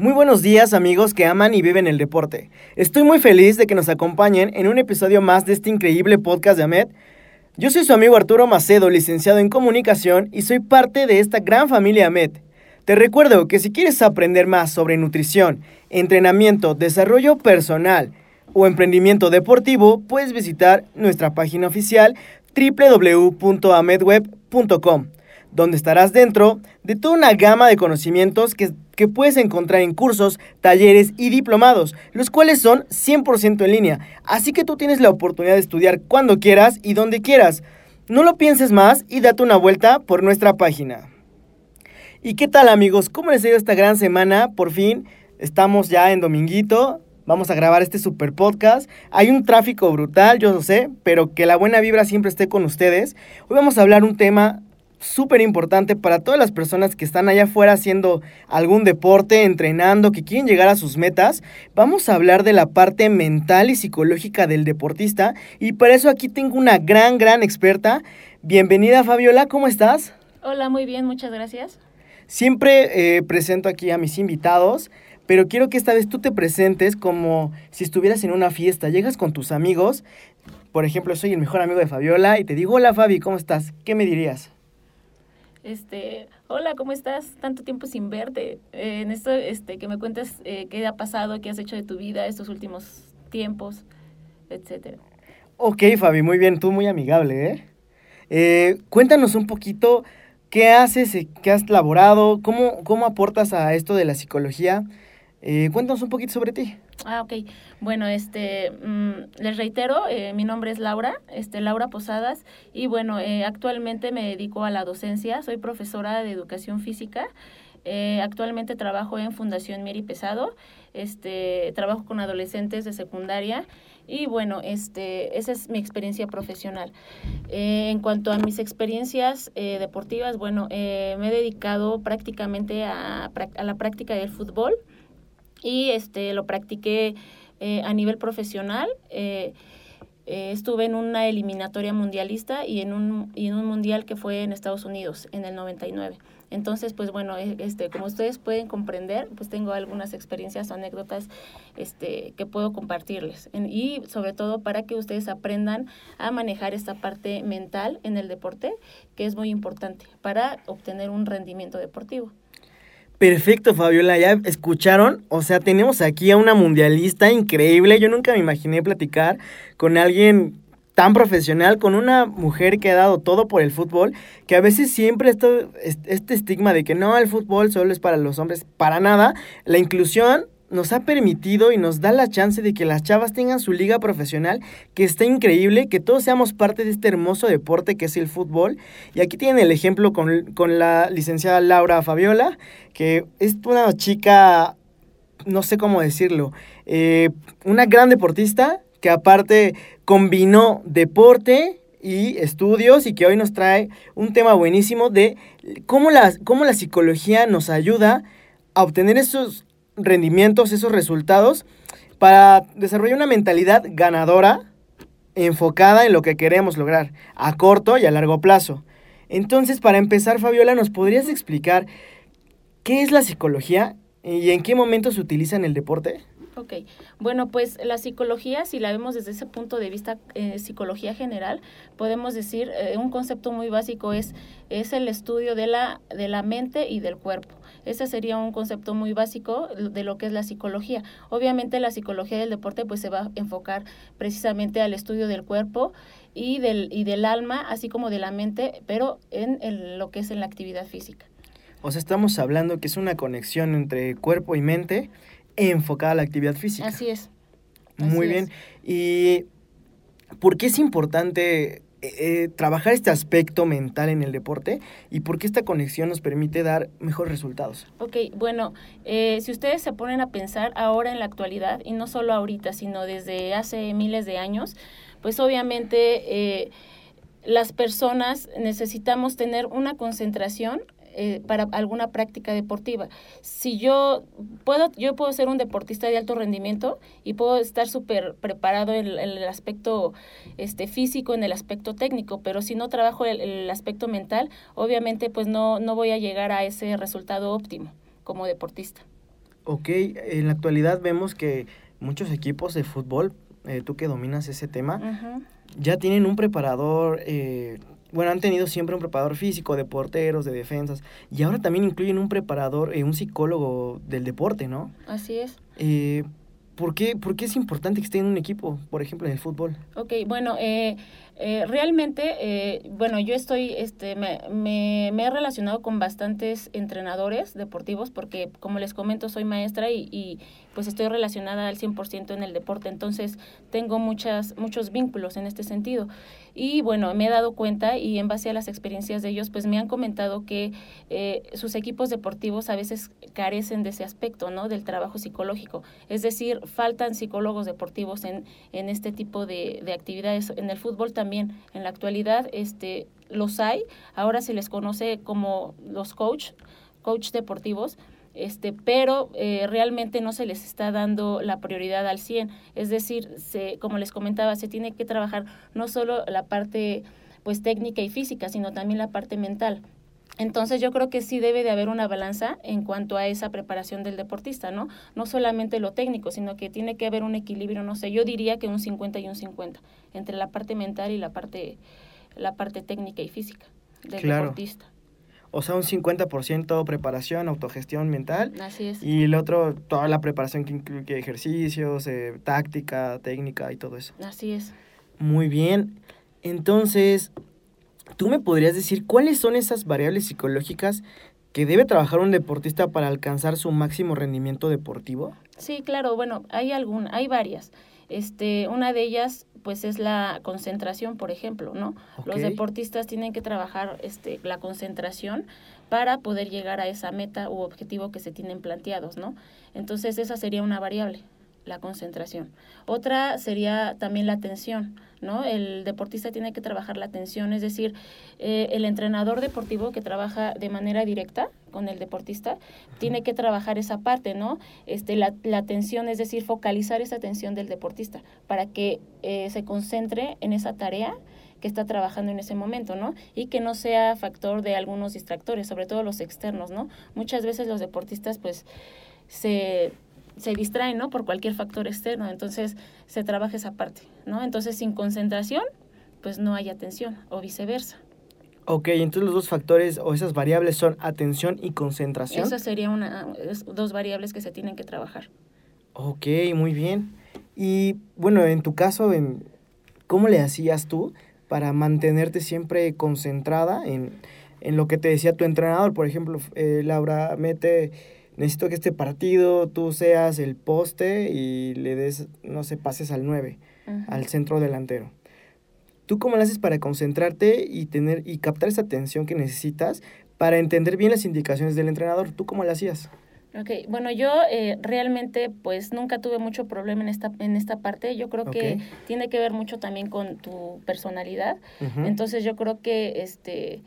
Muy buenos días amigos que aman y viven el deporte. Estoy muy feliz de que nos acompañen en un episodio más de este increíble podcast de AMED. Yo soy su amigo Arturo Macedo, licenciado en comunicación y soy parte de esta gran familia AMED. Te recuerdo que si quieres aprender más sobre nutrición, entrenamiento, desarrollo personal o emprendimiento deportivo, puedes visitar nuestra página oficial www.amedweb.com, donde estarás dentro de toda una gama de conocimientos que, que puedes encontrar en cursos, talleres y diplomados, los cuales son 100% en línea, así que tú tienes la oportunidad de estudiar cuando quieras y donde quieras. No lo pienses más y date una vuelta por nuestra página. ¿Y qué tal amigos? ¿Cómo les ha ido esta gran semana? Por fin estamos ya en Dominguito. Vamos a grabar este super podcast. Hay un tráfico brutal, yo lo sé, pero que la buena vibra siempre esté con ustedes. Hoy vamos a hablar un tema súper importante para todas las personas que están allá afuera haciendo algún deporte, entrenando, que quieren llegar a sus metas. Vamos a hablar de la parte mental y psicológica del deportista y para eso aquí tengo una gran, gran experta. Bienvenida Fabiola, ¿cómo estás? Hola, muy bien, muchas gracias. Siempre eh, presento aquí a mis invitados, pero quiero que esta vez tú te presentes como si estuvieras en una fiesta. Llegas con tus amigos, por ejemplo, soy el mejor amigo de Fabiola y te digo, hola Fabi, ¿cómo estás? ¿Qué me dirías? Este, hola, ¿cómo estás? Tanto tiempo sin verte. Eh, en esto, este, que me cuentes eh, qué ha pasado, qué has hecho de tu vida estos últimos tiempos, etcétera. Ok, Fabi, muy bien, tú muy amigable, ¿eh? eh cuéntanos un poquito ¿Qué haces? ¿Qué has laborado? ¿Cómo, cómo aportas a esto de la psicología? Eh, cuéntanos un poquito sobre ti. Ah, ok. Bueno, este, mm, les reitero, eh, mi nombre es Laura, este, Laura Posadas, y bueno, eh, actualmente me dedico a la docencia, soy profesora de educación física, eh, actualmente trabajo en Fundación Mieri Pesado, este, trabajo con adolescentes de secundaria y bueno, este, esa es mi experiencia profesional. Eh, en cuanto a mis experiencias deportivas, bueno, eh, me he dedicado prácticamente a, a, la práctica del fútbol y este, lo practiqué a nivel profesional. estuve en una eliminatoria mundialista y en, un, y en un mundial que fue en Estados Unidos en el 99. Entonces, pues bueno, e, este, como ustedes pueden comprender, pues tengo algunas experiencias o anécdotas este, que puedo compartirles. y sobre todo para que ustedes aprendan a manejar esta parte mental en el deporte, que es muy importante para obtener un rendimiento deportivo. Perfecto, Fabiola, ya escucharon, o sea, tenemos aquí a una mundialista increíble. Yo nunca me imaginé platicar con alguien tan profesional, con una mujer que ha dado todo por el fútbol, que a veces siempre esto, este estigma de que no, el fútbol solo es para los hombres, para nada, la inclusión nos ha permitido y nos da la chance de que las chavas tengan su liga profesional, que está increíble, que todos seamos parte de este hermoso deporte que es el fútbol. Y aquí tienen el ejemplo con, con la licenciada Laura Fabiola, que es una chica no sé cómo decirlo, eh, una gran deportista que aparte combinó deporte y estudios y que hoy nos trae un tema buenísimo de cómo la, cómo la psicología nos ayuda a obtener esos rendimientos, esos resultados para desarrollar una mentalidad ganadora enfocada en lo que queremos lograr a corto y a largo plazo. Entonces, para empezar, Fabiola, ¿nos podrías explicar qué es la psicología y en qué momento se utiliza en el deporte? Ok, bueno, pues la psicología, si la vemos desde ese punto de vista, eh, psicología general, podemos decir, eh, un concepto muy básico es, es el estudio de la, de la mente y del cuerpo. Ese sería un concepto muy básico de lo que es la psicología. Obviamente la psicología del deporte pues se va a enfocar precisamente al estudio del cuerpo y del, y del alma, así como de la mente, pero en el, lo que es en la actividad física. O sea, estamos hablando que es una conexión entre cuerpo y mente enfocada a la actividad física. Así es. Muy bien. es. ¿Y por qué es importante eh, trabajar este aspecto mental en el deporte y por qué esta conexión nos permite dar mejores resultados? Ok, bueno, eh, si ustedes se ponen a pensar ahora en la actualidad, y no solo ahorita, sino desde hace miles de años, pues obviamente eh, las personas necesitamos tener una concentración eh, para alguna práctica deportiva. Si yo puedo, yo puedo ser un deportista de alto rendimiento y puedo estar súper preparado en, en el aspecto este, físico, en el aspecto técnico, pero si no trabajo el, el aspecto mental, obviamente pues no, no voy a llegar a ese resultado óptimo como deportista. Ok, en la actualidad vemos que muchos equipos de fútbol, eh, tú que dominas ese tema, ya tienen un preparador, eh, bueno, han tenido siempre un preparador físico, de porteros, de defensas, y ahora también incluyen un preparador, eh, un psicólogo del deporte, ¿no? Así es. Eh, ¿por, qué, ¿Por qué es importante que esté en un equipo, por ejemplo, en el fútbol? Ok, bueno, eh, eh, realmente, eh, bueno, yo estoy, este, me, me, me he relacionado con bastantes entrenadores deportivos porque, como les comento, soy maestra y, y pues estoy relacionada al 100% en el deporte, entonces tengo muchas, muchos vínculos en este sentido. Y bueno, me he dado cuenta y en base a las experiencias de ellos, pues me han comentado que eh, sus equipos deportivos a veces carecen de ese aspecto, ¿no? Del trabajo psicológico. Es decir, faltan psicólogos deportivos en, en este tipo de, de actividades. En el fútbol también, en la actualidad, este, los hay. Ahora se les conoce como los coach, coach deportivos este, pero eh, realmente no se les está dando la prioridad al 100. Es decir, se, como les comentaba, se tiene que trabajar no solo la parte pues técnica y física, sino también la parte mental. Entonces yo creo que sí debe de haber una balanza en cuanto a esa preparación del deportista, ¿no? No solamente lo técnico, sino que tiene que haber un equilibrio, no sé, yo diría que un 50 y un 50 entre la parte mental y la parte la parte técnica y física del Claro. deportista. O sea, un 50% preparación, autogestión mental, Así es. y el otro, toda la preparación que incluye ejercicios, eh, táctica, técnica y todo eso. Así es. Muy bien. Entonces, ¿tú me podrías decir cuáles son esas variables psicológicas que debe trabajar un deportista para alcanzar su máximo rendimiento deportivo? Sí, claro, bueno, hay algún, hay varias. Este, una de ellas, pues, es la concentración, por ejemplo, ¿no? Los deportistas tienen que trabajar este, la concentración para poder llegar a esa meta u objetivo que se tienen planteados, ¿no? Entonces, esa sería una variable, la concentración. Otra sería también la atención, ¿no? El deportista tiene que trabajar la atención, es decir, eh, el entrenador deportivo que trabaja de manera directa con el deportista tiene que trabajar esa parte, ¿no? Este, la, la atención, es decir, focalizar esa atención del deportista para que eh, se concentre en esa tarea que está trabajando en ese momento, ¿no? Y que no sea factor de algunos distractores, sobre todo los externos, ¿no? Muchas veces los deportistas, pues, se, se distraen, ¿no? Por cualquier factor externo, entonces se trabaja esa parte, ¿no? Entonces, sin concentración, pues no hay atención, o viceversa. Ok, entonces los dos factores o esas variables son atención y concentración. Esa sería una, es dos variables que se tienen que trabajar. Ok, muy bien. Y bueno, en tu caso, en, ¿cómo le hacías tú para mantenerte siempre concentrada en, en lo que te decía tu entrenador? Por ejemplo, eh, Laura, mete, necesito que este partido tú seas el poste y le des, no sé, pases al 9, Ujú. al centro delantero. ¿Tú cómo le haces para concentrarte y tener y captar esa atención que necesitas para entender bien las indicaciones del entrenador? ¿Tú cómo le hacías? Ok, bueno, yo eh, realmente pues nunca tuve mucho problema en esta, en esta parte. Yo creo que Ok. tiene que ver mucho también con tu personalidad. Ujú. Entonces yo creo que este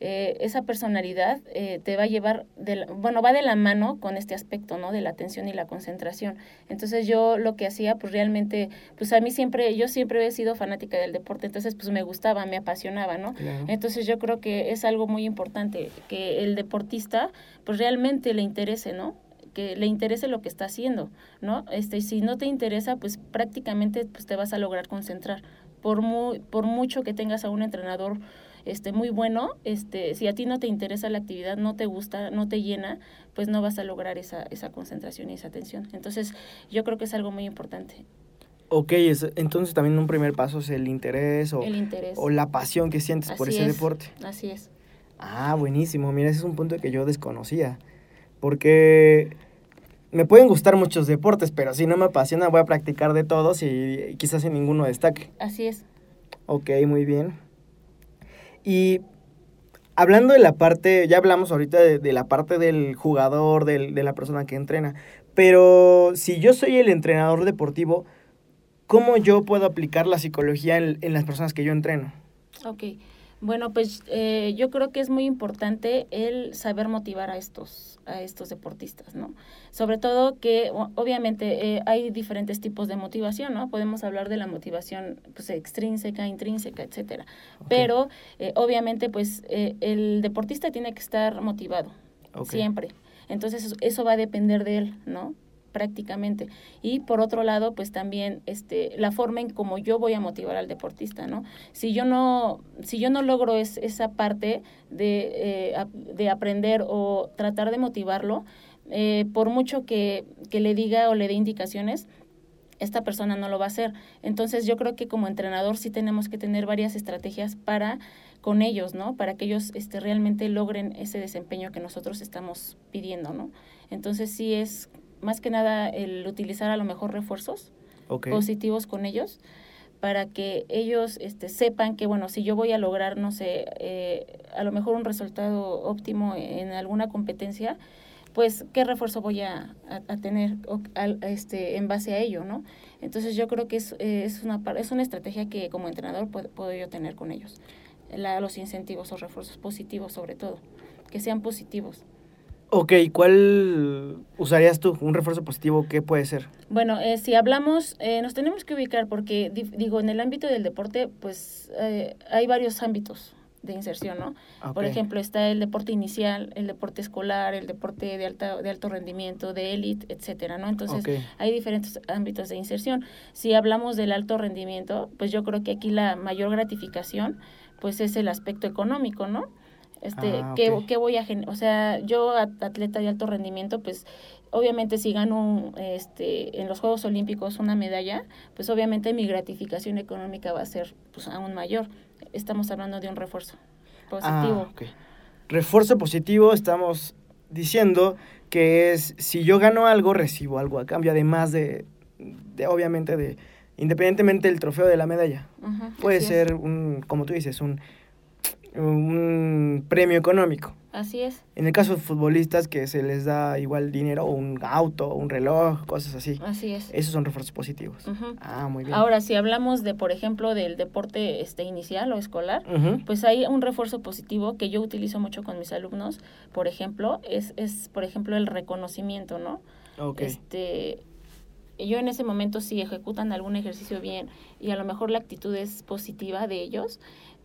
eh, esa personalidad eh, te va a llevar, de la- bueno, va de la mano con este aspecto, ¿no? De la atención y la concentración. Entonces yo lo que hacía, pues realmente, pues a mí siempre, yo siempre he sido fanática del deporte, entonces pues me gustaba, me apasionaba, ¿no? Claro. Entonces yo creo que es algo muy importante que el deportista pues realmente le interese, ¿no? que le interese lo que está haciendo, ¿no? Este, si no te interesa, pues prácticamente pues te vas a lograr concentrar. Por muy, por mucho que tengas a un entrenador este muy bueno, este, si a ti no te interesa la actividad, no te gusta, no te llena, pues no vas a lograr esa, esa concentración y esa atención. Entonces, yo creo que es algo muy importante, Ok, es- entonces también un primer paso es el interés o, el interés. o la pasión que sientes por Así ese es, deporte. Así es. Ah, buenísimo. Mira, ese es un punto que yo desconocía. Porque me pueden gustar muchos deportes, pero si no me apasiona voy a practicar de todos y quizás en ninguno destaque. Así es. Ok, muy bien. Y hablando de la parte, ya hablamos ahorita de, de la parte del jugador, del- de la persona que entrena, pero si yo soy el entrenador deportivo, ¿cómo yo puedo aplicar la psicología en, en las personas que yo entreno? Ok, bueno, pues eh, yo creo que es muy importante el saber motivar a estos, a estos deportistas, ¿no? Sobre todo que obviamente eh, hay diferentes tipos de motivación, ¿no? Podemos hablar de la motivación pues, extrínseca, intrínseca, etcétera. Pero eh, obviamente pues eh, el deportista tiene que estar motivado, siempre. Entonces eso, eso va a depender de él, ¿no? Prácticamente. Y por otro lado, pues también este la forma en cómo yo voy a motivar al deportista, ¿no? Si yo no si yo no logro es, esa parte de, eh, de aprender o tratar de motivarlo, eh, por mucho que, que le diga o le dé indicaciones, esta persona no lo va a hacer. Entonces yo creo que como entrenador sí tenemos que tener varias estrategias para con ellos, ¿no? Para que ellos este, realmente logren ese desempeño que nosotros estamos pidiendo, ¿no? Entonces sí es más que nada el utilizar a lo mejor refuerzos positivos con ellos para que ellos este, sepan que, bueno, si yo voy a lograr, no sé, eh, a lo mejor un resultado óptimo en alguna competencia, pues qué refuerzo voy a, a- a tener o- al- este, en base a ello, ¿no? Entonces yo creo que es, eh, es, una, es una estrategia que como entrenador puedo, puedo yo tener con ellos. La- los incentivos o refuerzos positivos sobre todo, que sean positivos. Ok, ¿cuál usarías tú? ¿Un refuerzo positivo? ¿Qué puede ser? Bueno, eh, si hablamos, eh, nos tenemos que ubicar porque, di- digo, en el ámbito del deporte, pues eh, hay varios ámbitos de inserción, ¿no? Por Ok. ejemplo, está el deporte inicial, el deporte escolar, el deporte de, alta, de alto rendimiento, de élite, etcétera, ¿no? Entonces, hay diferentes ámbitos de inserción. Si hablamos del alto rendimiento, pues yo creo que aquí la mayor gratificación, pues es el aspecto económico, ¿no? Este, Ah, ¿qué, qué voy a gen- O sea, yo, at- atleta de alto rendimiento, pues obviamente si gano un, este, en los Juegos Olímpicos una medalla, pues obviamente mi gratificación económica va a ser pues aún mayor. Estamos hablando de un refuerzo positivo. Ah, ok. Refuerzo positivo, estamos diciendo que es si yo gano algo, recibo algo a cambio, además de, de obviamente, de independientemente del trofeo de la medalla. Puede es. ser un, como tú dices, un, un premio económico. Así es, En el caso de futbolistas que se les da igual dinero, un auto, un reloj, cosas así. así es. Esos son refuerzos positivos. Ah, muy bien. Ahora, si hablamos de, por ejemplo, del deporte este inicial o escolar, pues hay un refuerzo positivo que yo utilizo mucho con mis alumnos, por ejemplo, es, es por ejemplo, el reconocimiento, ¿no? Ok. Este, yo en ese momento si ejecutan algún ejercicio bien y a lo mejor la actitud es positiva de ellos,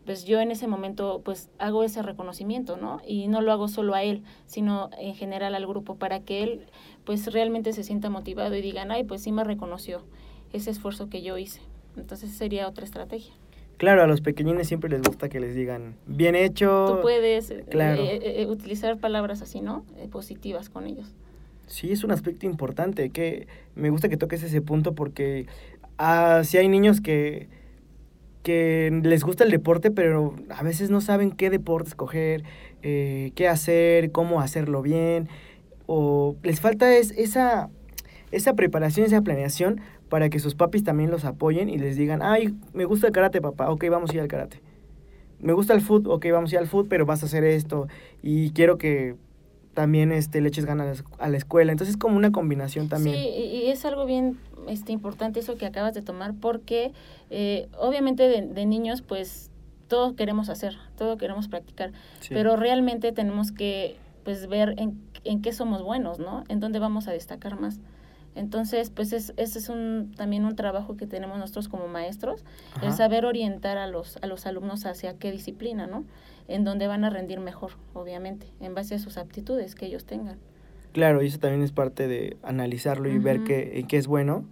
pues yo en ese momento pues hago ese reconocimiento, ¿no? Y no lo hago solo a él, sino en general al grupo para que él pues realmente se sienta motivado y digan, ay, pues sí me reconoció ese esfuerzo que yo hice. Entonces sería otra estrategia. Claro, a los pequeñines siempre les gusta que les digan, bien hecho. Tú puedes eh, claro. eh, eh, utilizar palabras así, ¿no? Eh, positivas con ellos. Sí, es un aspecto importante, que me gusta que toques ese punto porque ah, sí hay niños que, que les gusta el deporte, pero a veces no saben qué deporte escoger, eh, qué hacer, cómo hacerlo bien, o les falta es, esa, esa preparación, esa planeación para que sus papis también los apoyen y les digan, ay, me gusta el karate, papá, ok, vamos a ir al karate. Me gusta el foot, ok, vamos a ir al foot, pero vas a hacer esto y quiero que también este, le eches ganas a la escuela. Entonces es como una combinación también. Sí, y es algo bien este, importante eso que acabas de tomar porque eh, obviamente de, de niños pues todo queremos hacer, todo queremos practicar, Sí. pero realmente tenemos que pues ver en, en qué somos buenos, ¿no? En dónde vamos a destacar más. Entonces, pues es, ese es un, también un trabajo que tenemos nosotros como maestros, el saber orientar a los, a los alumnos hacia qué disciplina, ¿no? En donde van a rendir mejor, obviamente, en base a sus aptitudes que ellos tengan. Claro, y eso también es parte de analizarlo y ver qué, qué es bueno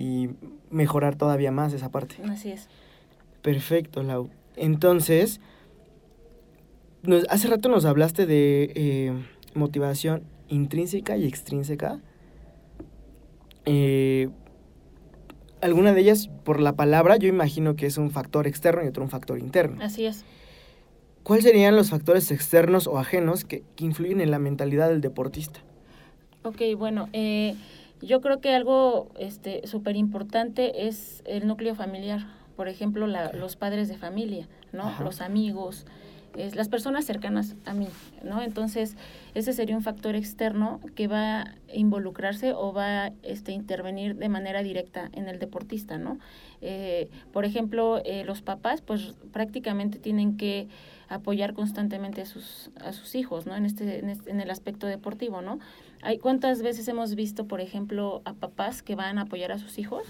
y mejorar todavía más esa parte. Así es. Perfecto, Lau. Entonces, nos- hace rato nos hablaste de eh, motivación intrínseca y extrínseca. Eh, alguna de ellas, por la palabra, yo imagino que es un factor externo y otro un factor interno. Así es. ¿Cuáles serían los factores externos o ajenos que, que influyen en la mentalidad del deportista? Ok, bueno, eh, yo creo que algo este súper importante es el núcleo familiar. Por ejemplo, la- los padres de familia, ¿no? Ajá. Los amigos, es, las personas cercanas a mí, ¿no? Entonces, ese sería un factor externo que va a involucrarse o va a este, intervenir de manera directa en el deportista, ¿no? Eh, por ejemplo, eh, los papás, pues prácticamente tienen que apoyar constantemente a sus, a sus hijos, ¿no? En, este, en, este- en el aspecto deportivo, ¿no? Hay, ¿Cuántas veces hemos visto, por ejemplo, a papás que van a apoyar a sus hijos?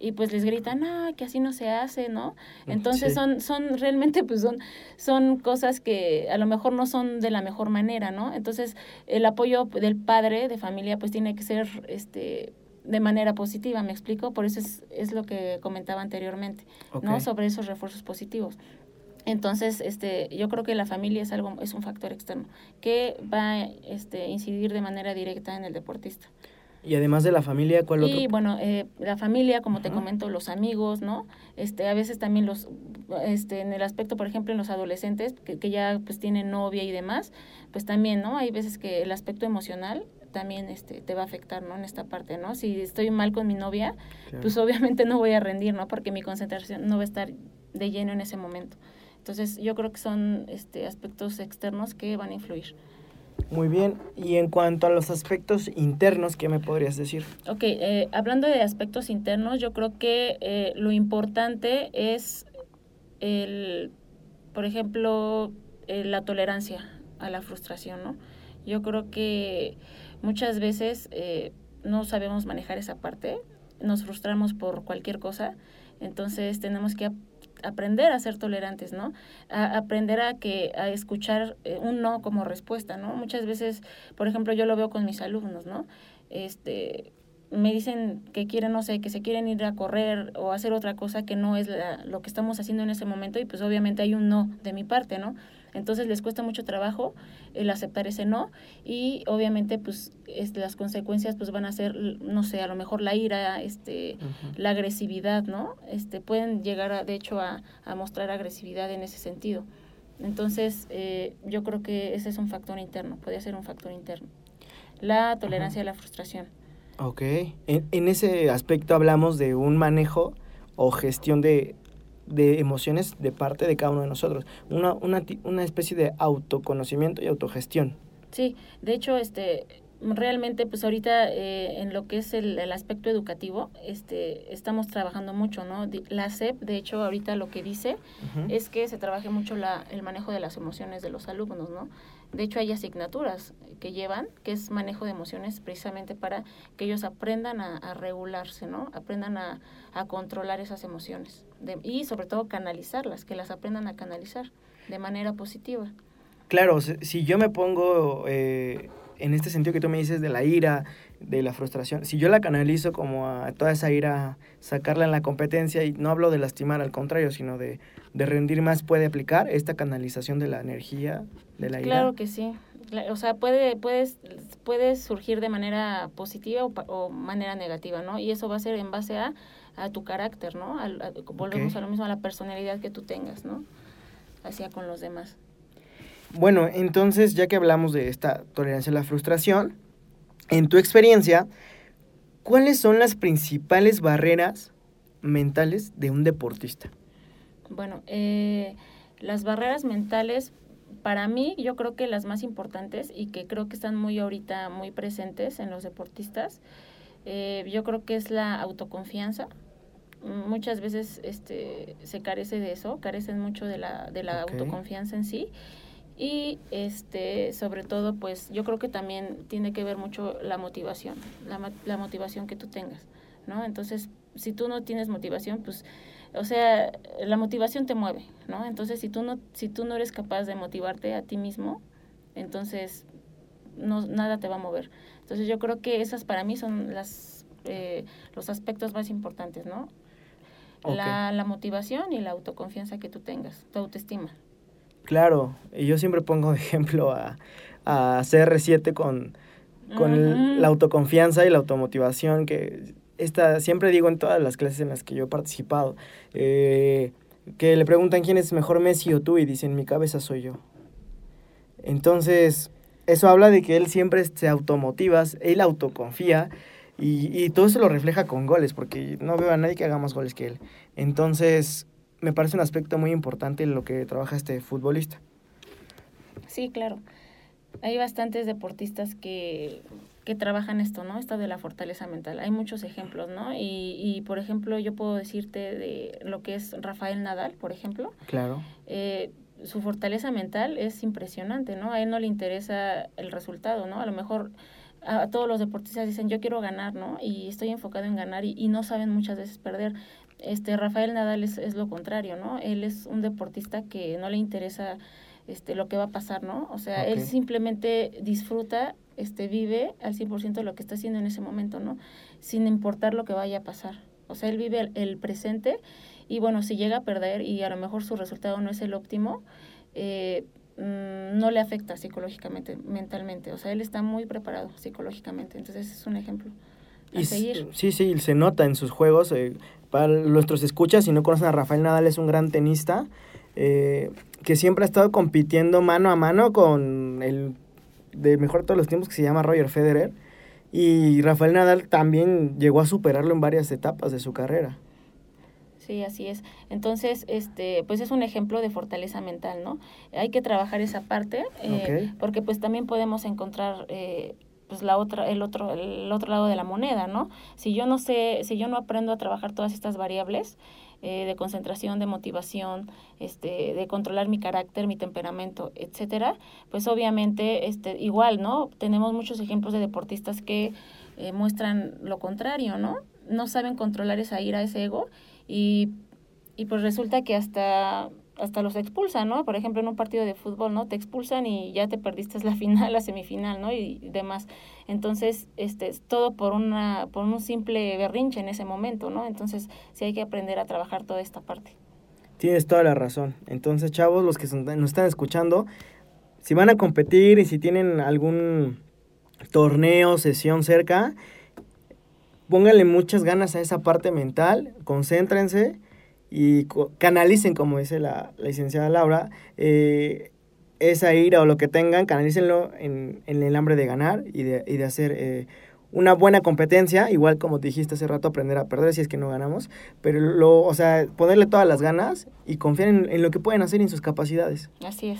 y pues les gritan, ah, que así no se hace, ¿no? Entonces Sí. son, son realmente pues son, son cosas que a lo mejor no son de la mejor manera, ¿no? Entonces el apoyo del padre de familia pues tiene que ser este de manera positiva, ¿me explico? Por eso es, es lo que comentaba anteriormente, ¿no? Sobre esos refuerzos positivos. Entonces, este, yo creo que la familia es algo, es un factor externo que va a este, incidir de manera directa en el deportista. Y además de la familia, ¿cuál otro? Y bueno, eh, la familia, como te comento, los amigos, ¿no? Este, a veces también los, este, en el aspecto, por ejemplo, en los adolescentes, que, que ya pues tienen novia y demás, pues también, ¿no? Hay veces que el aspecto emocional también este, te va a afectar, ¿no? En esta parte, ¿no? Si estoy mal con mi novia, Claro. pues obviamente no voy a rendir, ¿no? Porque mi concentración no va a estar de lleno en ese momento. Entonces, yo creo que son este, aspectos externos que van a influir. Muy bien. Y en cuanto a los aspectos internos, ¿qué me podrías decir? Ok, eh, hablando de aspectos internos, yo creo que eh, lo importante es el, por ejemplo, eh, la tolerancia a la frustración, ¿no? Yo creo que muchas veces eh, no sabemos manejar esa parte, nos frustramos por cualquier cosa, entonces tenemos que aprender a ser tolerantes, ¿no? A aprender a que a escuchar eh, un no como respuesta, ¿no? Muchas veces, por ejemplo, yo lo veo con mis alumnos, ¿no? Este me dicen que quieren, no sé, que se quieren ir a correr o hacer otra cosa que no es la- lo que estamos haciendo en ese momento y pues obviamente hay un no de mi parte, ¿no? Entonces les cuesta mucho trabajo el aceptar ese no y obviamente pues este, las consecuencias pues van a ser, no sé, a lo mejor la ira, este, la agresividad, ¿no? Este, pueden llegar, a, de hecho, a, a mostrar agresividad en ese sentido. Entonces, eh, yo creo que ese es un factor interno, puede ser un factor interno. La tolerancia a la frustración. Ok. En, en ese aspecto hablamos de un manejo o gestión de, de emociones de parte de cada uno de nosotros. Una, una, ti- una especie de autoconocimiento y autogestión. Sí, de hecho, este, realmente, pues ahorita eh, en lo que es el, el aspecto educativo, este, estamos trabajando mucho, ¿no? La SEP, de hecho, ahorita lo que dice es que se trabaje mucho la, el manejo de las emociones de los alumnos, ¿no? De hecho, hay asignaturas que llevan, que es manejo de emociones, precisamente para que ellos aprendan a, a regularse, ¿no? Aprendan a, a controlar esas emociones de- y sobre todo canalizarlas, que las aprendan a canalizar de manera positiva. Claro, si yo me pongo eh, en este sentido que tú me dices de la ira, de la frustración, si yo la canalizo como a toda esa ira, sacarla en la competencia, y no hablo de lastimar, al contrario, sino de, de rendir más, puede aplicar esta canalización de la energía, de la ira. Claro que sí. O sea, puede, puedes, puede surgir de manera positiva o, o manera negativa, ¿no? Y eso va a ser en base a, a tu carácter, ¿no? A- volvemos a lo mismo, a la personalidad que tú tengas, ¿no? Hacia con los demás. Bueno, entonces, ya que hablamos de esta tolerancia a la frustración, en tu experiencia, ¿cuáles son las principales barreras mentales de un deportista? Bueno, eh, las barreras mentales para mí, yo creo que las más importantes y que creo que están muy ahorita muy presentes en los deportistas, eh, yo creo que es la autoconfianza. Muchas veces este, se carece de eso, carecen mucho de la, de la autoconfianza en sí. Y este, sobre todo, pues yo creo que también tiene que ver mucho la motivación, la, la motivación que tú tengas, ¿no? Entonces, si tú no tienes motivación, pues, o sea, la motivación te mueve, ¿no? Entonces, si tú no, si tú no eres capaz de motivarte a ti mismo, entonces no, nada te va a mover. Entonces, yo creo que esas para mí son las, eh, los aspectos más importantes, ¿no? La, la motivación y la autoconfianza que tú tengas, tu autoestima. Claro, y yo siempre pongo de ejemplo a, a CR7 con, con la autoconfianza y la automotivación que esta, siempre digo en todas las clases en las que yo he participado, eh, que le preguntan quién es mejor Messi o tú y dicen mi cabeza soy yo. Entonces, eso habla de que él siempre se automotiva, él autoconfía y, y todo eso lo refleja con goles, porque no veo a nadie que haga más goles que él. Entonces, me parece un aspecto muy importante en lo que trabaja este futbolista. Sí, claro. Hay bastantes deportistas que, que trabajan esto, ¿no? Esto de la fortaleza mental. Hay muchos ejemplos, ¿no? Y, y, por ejemplo, yo puedo decirte de lo que es Rafael Nadal, por ejemplo. Claro. Eh, su fortaleza mental es impresionante, ¿no? A él no le interesa el resultado, ¿no? A lo mejor a, todos los deportistas dicen, yo quiero ganar, ¿no? Y estoy enfocado en ganar y, y no saben muchas veces perder. Este, Rafael Nadal es, es lo contrario, ¿no? Él es un deportista que no le interesa este, lo que va a pasar, ¿no? O sea, él simplemente disfruta, este, vive al 100% lo que está haciendo en ese momento, ¿no? Sin importar lo que vaya a pasar. O sea, él vive el, el presente y bueno, si llega a perder y a lo mejor su resultado no es el óptimo, eh, mm, no le afecta psicológicamente, mentalmente. O sea, él está muy preparado psicológicamente. Entonces es un ejemplo a Y seguir. sí, sí, se nota en sus juegos. eh, para nuestros escuchas, si no conocen a Rafael Nadal, es un gran tenista eh, que siempre ha estado compitiendo mano a mano con el de mejor de todos los tiempos que se llama Roger Federer. Y Rafael Nadal también llegó a superarlo en varias etapas de su carrera. Sí, así es. Entonces, este, pues es un ejemplo de fortaleza mental, ¿no? Hay que trabajar esa parte, eh, porque pues también podemos encontrar eh, pues la otra, el otro, el otro lado de la moneda, ¿no? Si yo no sé, si yo no aprendo a trabajar todas estas variables eh, de concentración, de motivación, este, de controlar mi carácter, mi temperamento, etcétera, pues obviamente, este, igual, ¿no? Tenemos muchos ejemplos de deportistas que eh, muestran lo contrario, ¿no? No saben controlar esa ira, ese ego y, y pues resulta que hasta hasta los expulsan, ¿no? Por ejemplo, en un partido de fútbol, ¿no? Te expulsan y ya te perdiste la final, la semifinal, ¿no? Y demás. Entonces, este, es todo por una por un simple berrinche en ese momento, ¿no? Entonces, sí hay que aprender a trabajar toda esta parte. Tienes toda la razón. Entonces, chavos, los que nos están escuchando, si van a competir y si tienen algún torneo, sesión cerca, pónganle muchas ganas a esa parte mental, concéntrense y co- canalicen, como dice la, la licenciada Laura, eh, esa ira o lo que tengan, canalícenlo en, en el hambre de ganar y de, y de hacer eh, una buena competencia, igual como dijiste hace rato, aprender a perder si es que no ganamos, pero lo, o sea, ponerle todas las ganas y confiar en, en lo que pueden hacer y en sus capacidades. Así es.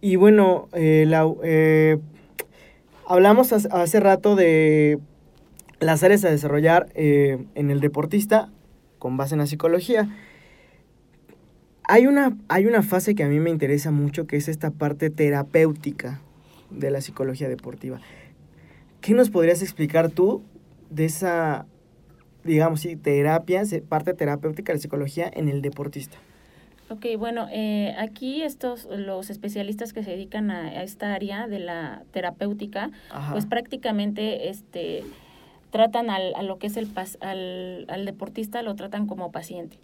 Y bueno, eh, hablamos hace rato de las áreas a desarrollar eh, en el deportista con base en la psicología. Hay una, hay una fase que a mí me interesa mucho, que es esta parte terapéutica de la psicología deportiva. ¿Qué nos podrías explicar tú de esa, digamos, sí, terapia, parte terapéutica de la psicología en el deportista? Ok, bueno, eh, aquí estos, los especialistas que se dedican a, a esta área de la terapéutica, Ajá. pues prácticamente este tratan al, a lo que es el pas- al, al deportista lo tratan como paciente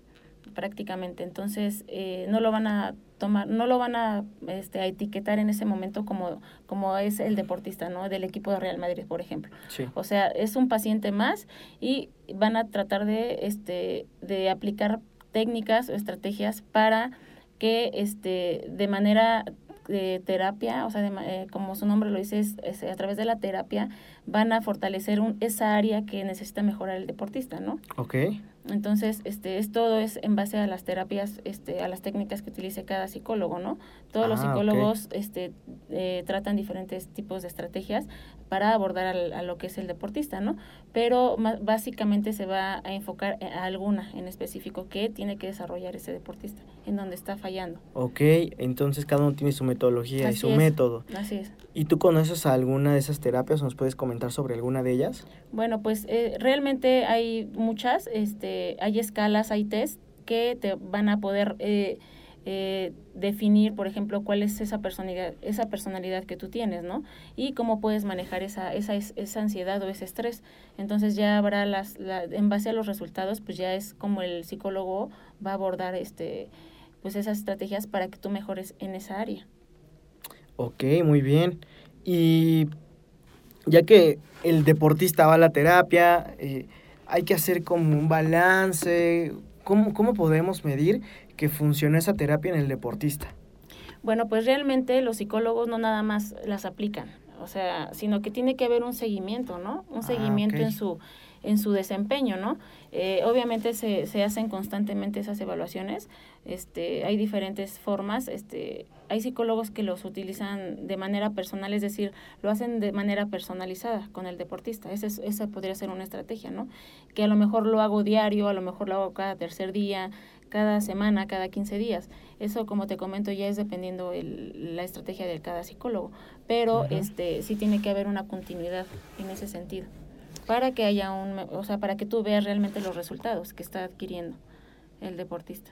prácticamente. Entonces eh, no lo van a tomar no lo van a, este, a etiquetar en ese momento como como es el deportista no del equipo de Real Madrid por ejemplo. Sí. o sea es un paciente más y van a tratar de este de aplicar técnicas o estrategias para que este de manera de terapia, o sea, de eh, como su nombre lo dice, es, es a través de la terapia van a fortalecer un, esa área que necesita mejorar el deportista, ¿no? Ok. Entonces, este, es todo es en base a las terapias, este, a las técnicas que utilice cada psicólogo, ¿no? Todos los Ah, ok. psicólogos este, eh, tratan diferentes tipos de estrategias para abordar al- a lo que es el deportista, ¿no? Pero ma- básicamente se va a enfocar a alguna en específico que tiene que desarrollar ese deportista, en donde está fallando. Ok, entonces cada uno tiene su metodología y Así su es. método. Así es. ¿Y tú conoces alguna de esas terapias? ¿Nos puedes comentar sobre alguna de ellas? Bueno, pues eh, realmente hay muchas, este, hay escalas, hay test que te van a poder eh, eh, definir, por ejemplo, cuál es esa personalidad, esa personalidad que tú tienes, ¿no? Y cómo puedes manejar esa, esa, es- esa ansiedad o ese estrés. Entonces ya habrá las, la- en base a los resultados, pues ya es como el psicólogo va a abordar este, pues esas estrategias para que tú mejores en esa área. Ok, muy bien. Y ya que el deportista va a la terapia, eh, hay que hacer como un balance. ¿Cómo, ¿Cómo podemos medir que funcionó esa terapia en el deportista? Bueno, pues realmente los psicólogos no nada más las aplican, o sea, sino que tiene que haber un seguimiento, ¿no? Un Ah, seguimiento en su en su desempeño, ¿no? Eh, obviamente se, se hacen constantemente esas evaluaciones, este, hay diferentes formas, este, hay psicólogos que los utilizan de manera personal, es decir, lo hacen de manera personalizada con el deportista, esa, es- esa podría ser una estrategia, ¿no? Que a lo mejor lo hago diario, a lo mejor lo hago cada tercer día, cada semana, cada 15 días. Eso, como te comento, ya es dependiendo el, la estrategia de cada psicólogo. Pero este sí tiene que haber una continuidad en ese sentido. Para que haya un, o sea, para que tú veas realmente los resultados que está adquiriendo el deportista.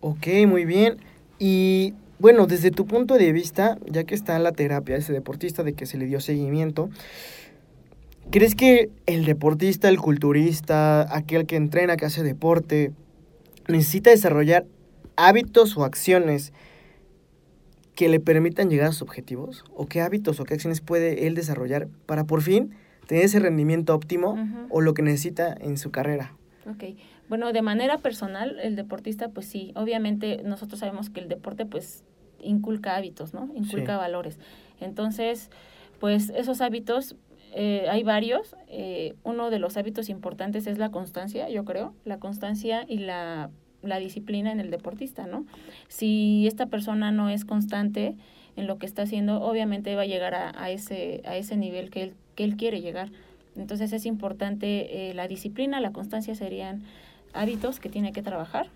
Ok, muy bien. Y bueno, desde tu punto de vista, ya que está en la terapia ese deportista de que se le dio seguimiento, ¿crees que el deportista, el culturista, aquel que entrena, que hace deporte, necesita desarrollar hábitos o acciones que le permitan llegar a sus objetivos? ¿O qué hábitos o qué acciones puede él desarrollar para por fin tener ese rendimiento óptimo o lo que necesita en su carrera? Ok, bueno, de manera personal, el deportista, pues sí, obviamente nosotros sabemos que el deporte, pues, inculca hábitos, ¿no? Inculca Sí. valores. Entonces, pues esos hábitos, eh, hay varios. eh, uno de los hábitos importantes es la constancia, yo creo, la constancia y la, la disciplina en el deportista, ¿no? Si esta persona no es constante en lo que está haciendo, obviamente va a llegar a, a ese, a ese nivel que él, que él quiere llegar. Entonces es importante eh, la disciplina, la constancia serían hábitos que tiene que trabajar.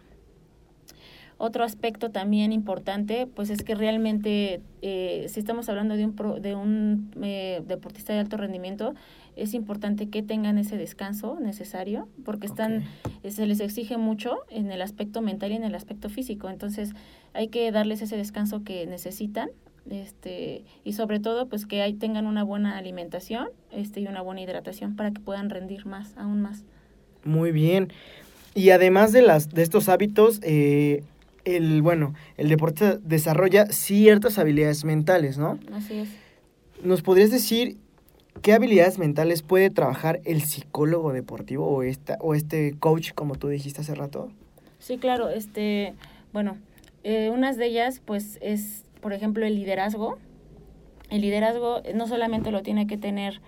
Otro aspecto también importante, pues es que realmente, eh, si estamos hablando de un, pro- de un eh, deportista de alto rendimiento, es importante que tengan ese descanso necesario, porque están, se les exige mucho en el aspecto mental y en el aspecto físico. Entonces, hay que darles ese descanso que necesitan, este, y sobre todo, pues que ahí tengan una buena alimentación, este, y una buena hidratación para que puedan rendir más, aún más. Muy bien. Y además de las de estos hábitos, eh, el bueno, el deporte desarrolla ciertas habilidades mentales, ¿no? Así es. ¿Nos podrías decir qué habilidades mentales puede trabajar el psicólogo deportivo o esta o este coach, como tú dijiste hace rato? Sí, claro, este, bueno, eh, unas de ellas, pues, es, por ejemplo, el liderazgo. El liderazgo eh, no solamente lo tiene que tener,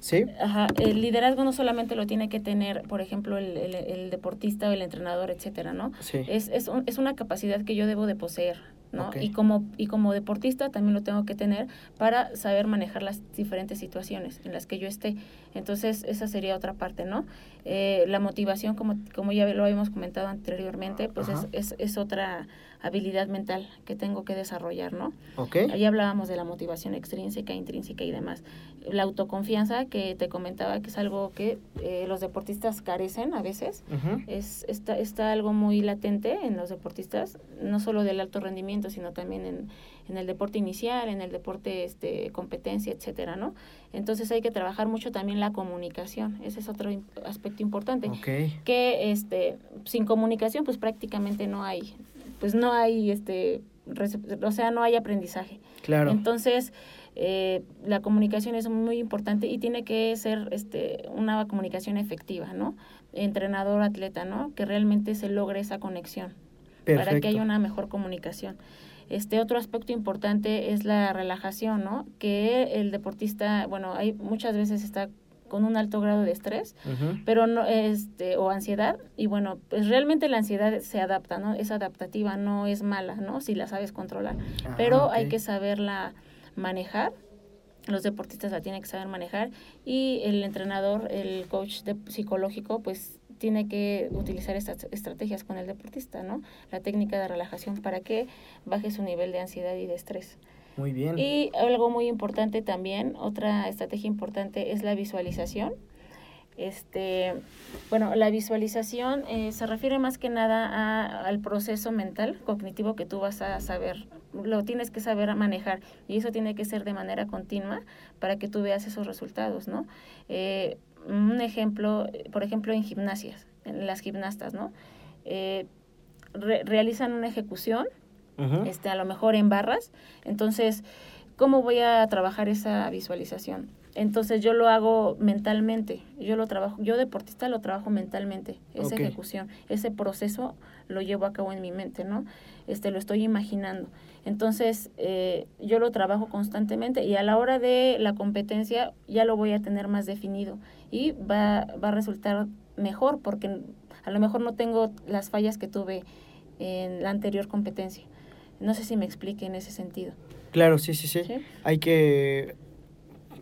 ¿Sí? ajá, el liderazgo no solamente lo tiene que tener, por ejemplo, el, el, el deportista o el entrenador, etcétera, ¿no? Sí. Es, es, un- es una capacidad que yo debo de poseer, ¿no? Y, como, y como deportista también lo tengo que tener para saber manejar las diferentes situaciones en las que yo esté. Entonces, esa sería otra parte, ¿no? Eh, la motivación, como, como ya lo habíamos comentado anteriormente, pues es, es, es otra habilidad mental que tengo que desarrollar, ¿no? ¿Ok? Ahí hablábamos de la motivación extrínseca, intrínseca y demás. La autoconfianza, que te comentaba que es algo que eh, los deportistas carecen a veces, es, está, está algo muy latente en los deportistas, no solo del alto rendimiento, sino también en, en el deporte inicial, en el deporte este, competencia, etcétera, ¿no? Entonces hay que trabajar mucho también la comunicación, ese es otro aspecto importante. Que este sin comunicación pues prácticamente no hay pues no hay este o sea no hay aprendizaje. Claro. entonces eh, la comunicación es muy importante y tiene que ser este una comunicación efectiva no entrenador atleta no que realmente se logre esa conexión para que haya una mejor comunicación. Este otro aspecto importante es la relajación, ¿no? Que el deportista, bueno, hay muchas veces está con un alto grado de estrés, pero no este o ansiedad y bueno, pues realmente la ansiedad se adapta, ¿no? Es adaptativa, no es mala, ¿no? Si la sabes controlar, Ah, pero hay que saberla manejar. Los deportistas la tienen que saber manejar y el entrenador, el coach de- psicológico, pues tiene que utilizar estas estrategias con el deportista, ¿no? La técnica de relajación para que baje su nivel de ansiedad y de estrés. Muy bien. Y algo muy importante también, otra estrategia importante es la visualización. Este, bueno, la visualización eh, se refiere más que nada a- al proceso mental cognitivo que tú vas a saber, lo tienes que saber manejar y eso tiene que ser de manera continua para que tú veas esos resultados, ¿no? Eh, un ejemplo, por ejemplo, en gimnasias, en las gimnastas, ¿no? Eh, re- realizan una ejecución este, a lo mejor en barras. Entonces, ¿cómo voy a trabajar esa visualización? Entonces yo lo hago mentalmente, yo lo trabajo, yo deportista lo trabajo mentalmente, esa ejecución, ese proceso lo llevo a cabo en mi mente, ¿no? Este, lo estoy imaginando. Entonces, eh, yo lo trabajo constantemente y a la hora de la competencia ya lo voy a tener más definido y va, va a resultar mejor porque a lo mejor no tengo las fallas que tuve en la anterior competencia. No sé si me explique en ese sentido. Claro, sí, sí, sí. ¿sí? Hay que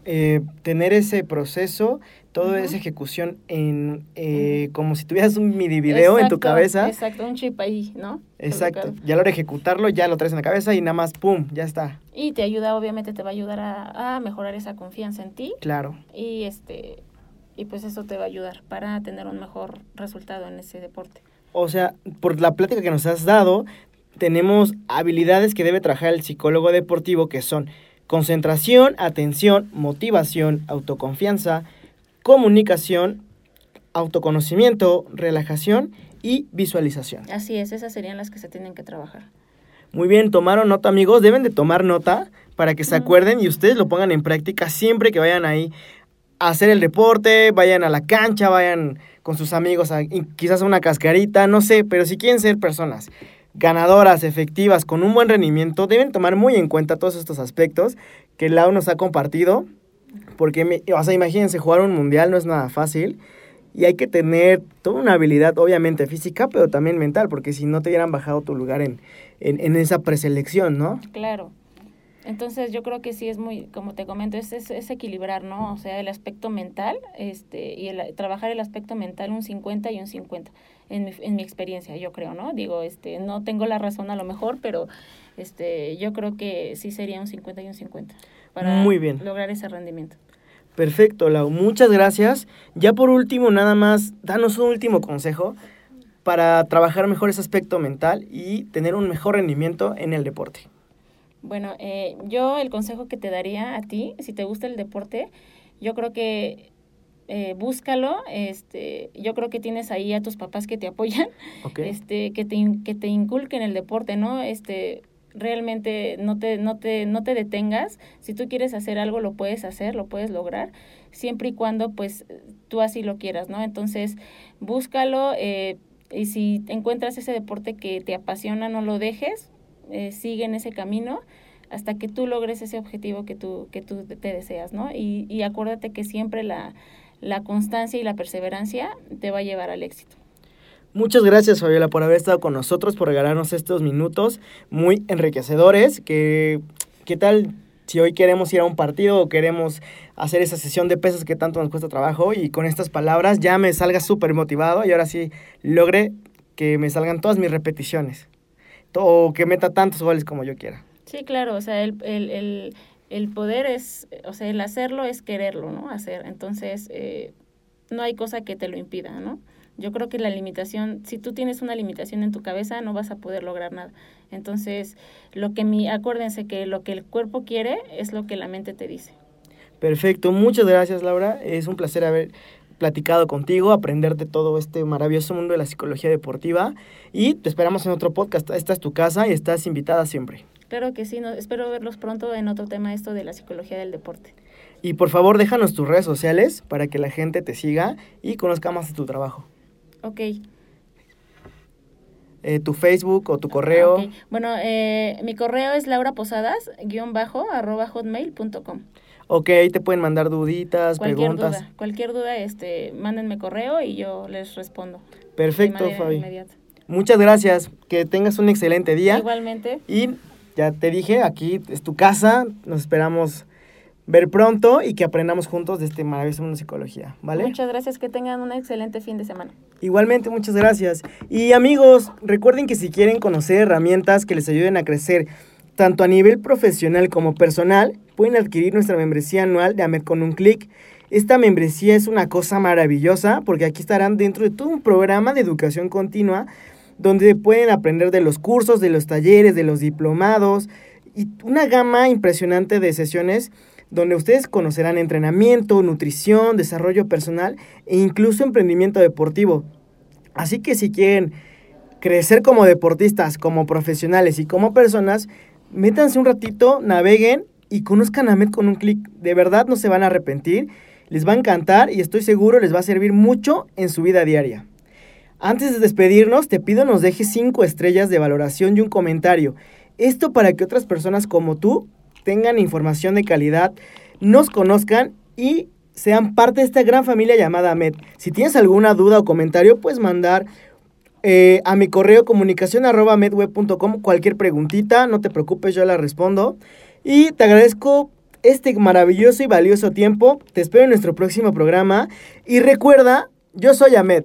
eh, tener ese proceso, toda esa ejecución en eh, como si tuvieras un mini video en tu cabeza. Exacto, un chip ahí, ¿no? Exacto. Ya a la hora de ejecutarlo, ya lo traes en la cabeza y nada más, ¡pum! Ya está. Y te ayuda, obviamente, te va a ayudar a, a mejorar esa confianza en ti Claro. y este y pues eso te va a ayudar para tener un mejor resultado en ese deporte. O sea, por la plática que nos has dado, tenemos habilidades que debe trabajar el psicólogo deportivo que son concentración, atención, motivación, autoconfianza, comunicación, autoconocimiento, relajación y visualización. Así es, esas serían las que se tienen que trabajar. Muy bien, tomaron nota amigos, deben de tomar nota para que se acuerden y ustedes lo pongan en práctica siempre que vayan ahí a hacer el deporte, vayan a la cancha, vayan con sus amigos a quizás a una cascarita, no sé, pero si quieren ser personas ganadoras, efectivas, con un buen rendimiento, deben tomar muy en cuenta todos estos aspectos que Lau nos ha compartido, porque, o sea, imagínense, jugar un mundial no es nada fácil y hay que tener toda una habilidad, obviamente física, pero también mental, porque si no te hubieran bajado tu lugar en, en, en esa preselección, ¿no? Claro. Entonces yo creo que sí es muy, como te comento, es, es, es equilibrar, ¿no? O sea, el aspecto mental este, y el, trabajar el aspecto mental un 50 y un 50, en mi, en mi experiencia, yo creo, ¿no? Digo, este, no tengo la razón a lo mejor, pero este, yo creo que sí sería un 50 y un 50 para Muy bien. lograr ese rendimiento. Perfecto, Lau, muchas gracias. Ya por último, nada más, danos un último consejo para trabajar mejor ese aspecto mental y tener un mejor rendimiento en el deporte. Bueno, eh, yo el consejo que te daría a ti, si te gusta el deporte, yo creo que eh, búscalo. Este, yo creo que tienes ahí a tus papás que te apoyan, este, que te, que te inculquen el deporte, ¿no? Este, realmente no te, no te, no te detengas. Si tú quieres hacer algo, lo puedes hacer, lo puedes lograr, siempre y cuando pues tú así lo quieras, ¿no? Entonces, búscalo eh, y si encuentras ese deporte que te apasiona, no lo dejes, eh, sigue en ese camino hasta que tú logres ese objetivo que tú, que tú te deseas, ¿no? Y, y acuérdate que siempre la, la constancia y la perseverancia te va a llevar al éxito. Muchas gracias, Fabiola, por haber estado con nosotros, por regalarnos estos minutos muy enriquecedores. Que, ¿Qué tal si hoy queremos ir a un partido o queremos hacer esa sesión de pesas que tanto nos cuesta trabajo y con estas palabras ya me salga súper motivado y ahora sí logre que me salgan todas mis repeticiones o que meta tantos goles como yo quiera. Sí, claro, o sea, el, el, el, el poder es, o sea, el hacerlo es quererlo, ¿no? Hacer. Entonces, eh, no hay cosa que te lo impida, ¿no? Yo creo que la limitación, si tú tienes una limitación en tu cabeza, no vas a poder lograr nada. Entonces, lo que mi, acuérdense que lo que el cuerpo quiere es lo que la mente te dice. Perfecto, muchas gracias Laura. Es un placer haber platicado contigo, aprender de todo este maravilloso mundo de la psicología deportiva y te esperamos en otro podcast. Esta es tu casa y estás invitada siempre. Claro que sí, no, espero verlos pronto en otro tema esto de la psicología del deporte. Y por favor déjanos tus redes sociales para que la gente te siga y conozca más de tu trabajo. Ok. Eh, tu Facebook o tu correo. ok. Bueno, eh, mi correo es lauraposadas, bajo, arroba hotmail.com. Ok, ahí te pueden mandar duditas, Cualquier preguntas. duda, cualquier duda, este, mándenme correo y yo les respondo. Perfecto, Fabi. inmediata. Muchas gracias. Que tengas un excelente día. Igualmente. Y ya te dije, aquí es tu casa. Nos esperamos ver pronto y que aprendamos juntos de este maravilloso mundo de psicología, ¿vale? Muchas gracias, que tengan un excelente fin de semana. Igualmente, muchas gracias. Y amigos, recuerden que si quieren conocer herramientas que les ayuden a crecer tanto a nivel profesional como personal, pueden adquirir nuestra membresía anual de AMED con un clic. Esta membresía es una cosa maravillosa porque aquí estarán dentro de todo un programa de educación continua donde pueden aprender de los cursos, de los talleres, de los diplomados y una gama impresionante de sesiones donde ustedes conocerán entrenamiento, nutrición, desarrollo personal e incluso emprendimiento deportivo. Así que si quieren crecer como deportistas, como profesionales y como personas, métanse un ratito, naveguen y conozcan a Med con un clic. De verdad no se van a arrepentir, les va a encantar y estoy seguro les va a servir mucho en su vida diaria. Antes de despedirnos, te pido nos dejes 5 estrellas de valoración y un comentario. Esto para que otras personas como tú tengan información de calidad, nos conozcan y sean parte de esta gran familia llamada Med. Si tienes alguna duda o comentario, puedes mandar eh, a mi correo comunicación medweb.com cualquier preguntita, no te preocupes, yo la respondo. Y te agradezco este maravilloso y valioso tiempo. Te espero en nuestro próximo programa. Y recuerda, yo soy Ahmed.